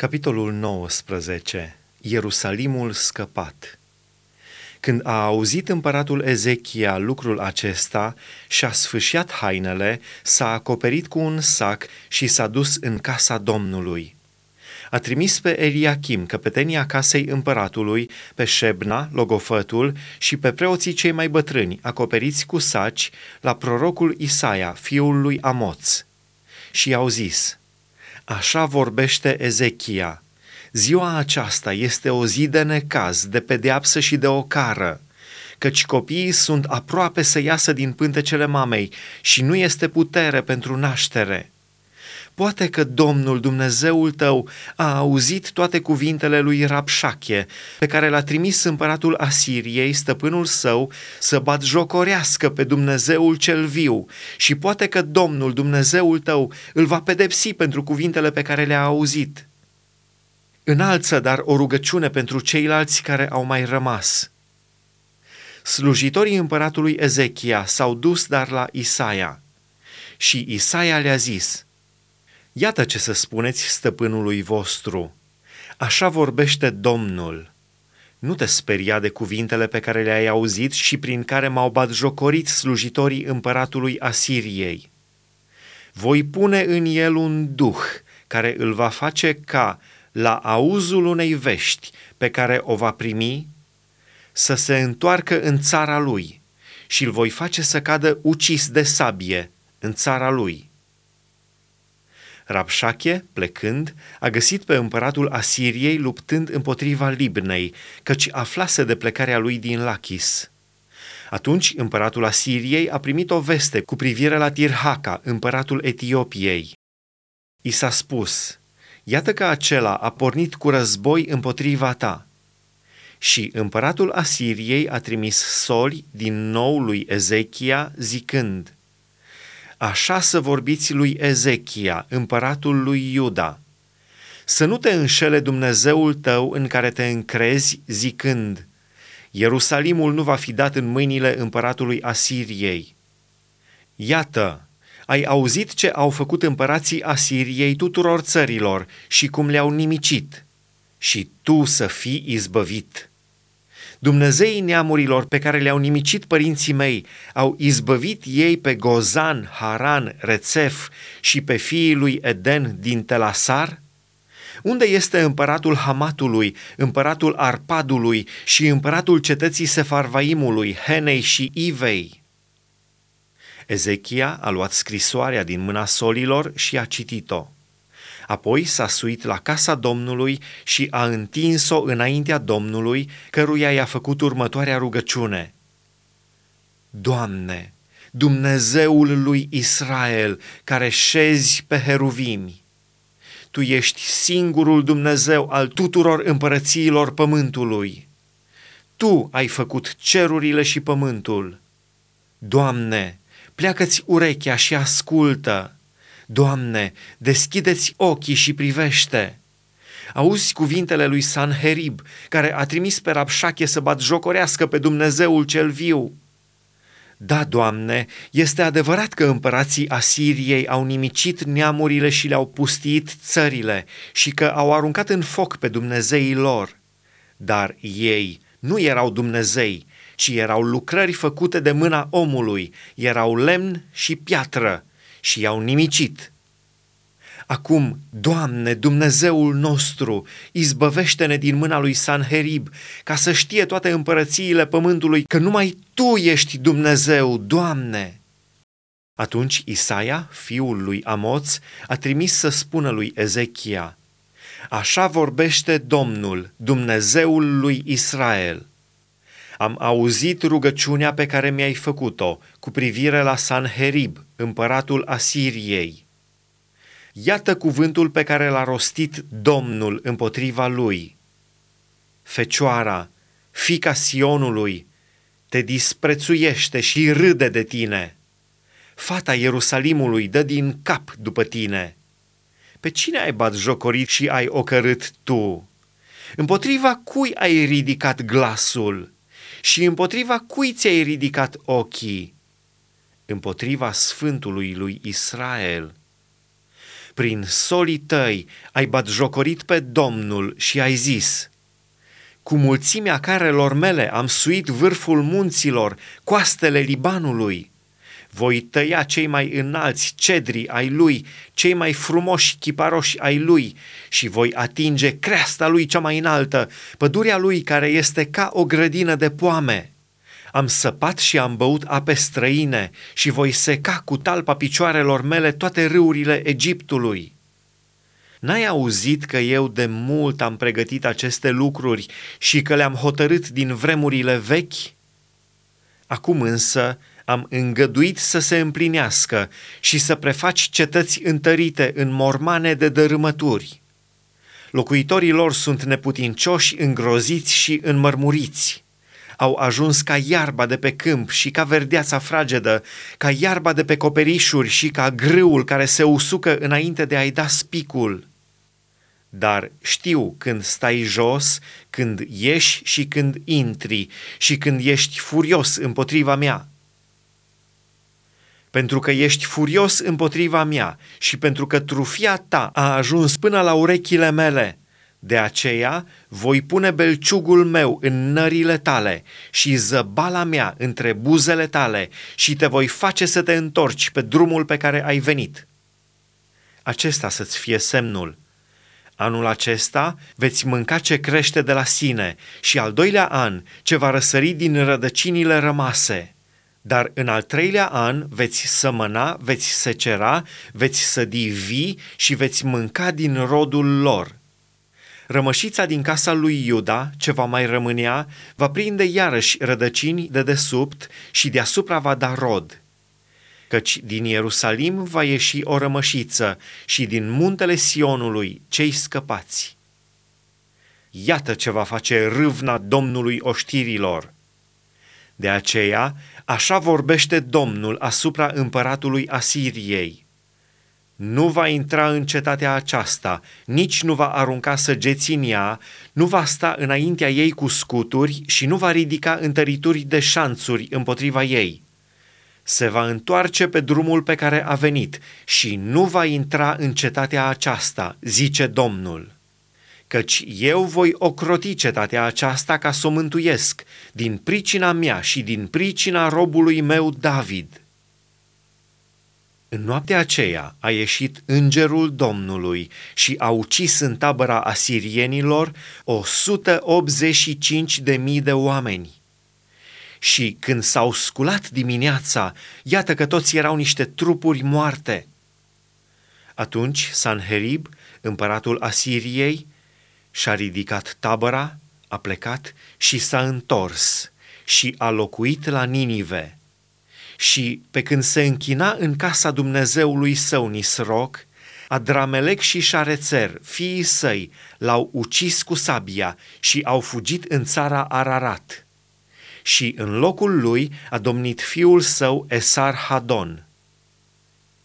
Capitolul 19. Ierusalimul scăpat Când a auzit împăratul Ezechia lucrul acesta și-a sfâșiat hainele, s-a acoperit cu un sac și s-a dus în casa Domnului. A trimis pe Eliachim, căpetenia casei împăratului, pe Șebna, logofătul, și pe preoții cei mai bătrâni, acoperiți cu saci, la prorocul Isaia, fiul lui Amoț. Și i-au zis – Așa vorbește Ezechia. Ziua aceasta este o zi de necaz, de pedeapsă și de ocară, căci copiii sunt aproape să iasă din pântecele mamei și nu este putere pentru naștere. Poate că Domnul Dumnezeul tău a auzit toate cuvintele lui Rabșache, pe care l-a trimis împăratul Asiriei, stăpânul său, să bat jocorească pe Dumnezeul cel viu și poate că Domnul Dumnezeul tău îl va pedepsi pentru cuvintele pe care le-a auzit. Înalță dar o rugăciune pentru ceilalți care au mai rămas. Slujitorii împăratului Ezechia s-au dus dar la Isaia și Isaia le-a zis – Iată ce să spuneți stăpânului vostru. Așa vorbește Domnul. Nu te speria de cuvintele pe care le-ai auzit și prin care m-au batjocorit slujitorii împăratului Asiriei. Voi pune în el un duh care îl va face ca, la auzul unei vești pe care o va primi, să se întoarcă în țara lui și îl voi face să cadă ucis de sabie în țara lui Rabșache, plecând, a găsit pe împăratul Asiriei luptând împotriva Libnei, căci aflase de plecarea lui din Lachis. Atunci împăratul Asiriei a primit o veste cu privire la Tirhaka, împăratul Etiopiei. I s-a spus, iată că acela a pornit cu război împotriva ta. Și împăratul Asiriei a trimis soli din nou lui Ezechia, zicând – Așa să vorbiți lui Ezechia, împăratul lui Iuda. Să nu te înșele Dumnezeul tău în care te încrezi, zicând, Ierusalimul nu va fi dat în mâinile împăratului Asiriei. Iată, ai auzit ce au făcut împărații Asiriei tuturor țărilor și cum le-au nimicit, și tu să fii izbăvit. Dumnezeii neamurilor pe care le-au nimicit părinții mei au izbăvit ei pe Gozan, Haran, Rețef și pe fiii lui Eden din Telasar? Unde este împăratul Hamatului, împăratul Arpadului și împăratul cetății Sefarvaimului, Henei și Ivei? Ezechia a luat scrisoarea din mâna solilor și a citit-o. Apoi s-a suit la casa Domnului și a întins-o înaintea Domnului, căruia i-a făcut următoarea rugăciune. Doamne, Dumnezeul lui Israel, care șezi pe heruvimi, Tu ești singurul Dumnezeu al tuturor împărățiilor pământului. Tu ai făcut cerurile și pământul. Doamne, pleacă-ți urechea și ascultă Doamne, deschideți ochii și privește! Auzi cuvintele lui Sanherib, care a trimis pe Rabșache să bat jocorească pe Dumnezeul cel viu. Da, Doamne, este adevărat că împărații Asiriei au nimicit neamurile și le-au pustiit țările și că au aruncat în foc pe Dumnezeii lor. Dar ei nu erau Dumnezei, ci erau lucrări făcute de mâna omului, erau lemn și piatră și i-au nimicit. Acum, Doamne, Dumnezeul nostru, izbăvește-ne din mâna lui Sanherib, ca să știe toate împărățiile pământului că numai Tu ești Dumnezeu, Doamne. Atunci Isaia, fiul lui Amoț, a trimis să spună lui Ezechia, Așa vorbește Domnul, Dumnezeul lui Israel. Am auzit rugăciunea pe care mi-ai făcut-o cu privire la Sanherib, împăratul Asiriei. Iată cuvântul pe care l-a rostit Domnul împotriva lui. Fecioara, fica Sionului, te disprețuiește și râde de tine. Fata Ierusalimului dă din cap după tine. Pe cine ai bat jocorit și ai ocărât tu? Împotriva cui ai ridicat glasul? Și împotriva cui ți-ai ridicat ochii? Împotriva Sfântului lui Israel. prin solii tăi ai batjocorit pe Domnul și ai zis, cu mulțimea carelor mele am suit vârful munților, coastele Libanului. Voi tăia cei mai înalți cedri ai lui, cei mai frumoși chiparoși ai lui și voi atinge creasta lui cea mai înaltă, pădurea lui care este ca o grădină de poame. Am săpat și am băut ape străine și voi seca cu talpa picioarelor mele toate râurile Egiptului. N-ai auzit că eu de mult am pregătit aceste lucruri și că le-am hotărât din vremurile vechi? Acum însă am îngăduit să se împlinească și să prefaci cetăți întărite în mormane de dărâmături. Locuitorii lor sunt neputincioși, îngroziți și înmărmuriți au ajuns ca iarba de pe câmp și ca verdeața fragedă, ca iarba de pe coperișuri și ca grâul care se usucă înainte de a-i da spicul. Dar știu când stai jos, când ieși și când intri și când ești furios împotriva mea. Pentru că ești furios împotriva mea și pentru că trufia ta a ajuns până la urechile mele, de aceea voi pune belciugul meu în nările tale și zăbala mea între buzele tale și te voi face să te întorci pe drumul pe care ai venit. Acesta să-ți fie semnul. Anul acesta veți mânca ce crește de la sine și al doilea an ce va răsări din rădăcinile rămase. Dar în al treilea an veți sămăna, veți secera, veți sădi vii și veți mânca din rodul lor Rămășița din casa lui Iuda, ce va mai rămânea, va prinde iarăși rădăcini de desubt și deasupra va da rod. Căci din Ierusalim va ieși o rămășiță și din muntele Sionului cei scăpați. Iată ce va face râvna Domnului oștirilor. De aceea, așa vorbește Domnul asupra împăratului Asiriei nu va intra în cetatea aceasta, nici nu va arunca săgeți în ea, nu va sta înaintea ei cu scuturi și nu va ridica întărituri de șanțuri împotriva ei. Se va întoarce pe drumul pe care a venit și nu va intra în cetatea aceasta, zice Domnul. Căci eu voi ocroti cetatea aceasta ca să o mântuiesc, din pricina mea și din pricina robului meu David în noaptea aceea a ieșit îngerul Domnului și a ucis în tabăra asirienilor 185 de mii de oameni. Și când s-au sculat dimineața, iată că toți erau niște trupuri moarte. Atunci Sanherib, împăratul Asiriei, și-a ridicat tabăra, a plecat și s-a întors și a locuit la Ninive și pe când se închina în casa Dumnezeului său Nisroc, Adramelec și Șarețer, fiii săi, l-au ucis cu sabia și au fugit în țara Ararat. Și în locul lui a domnit fiul său Esar Hadon.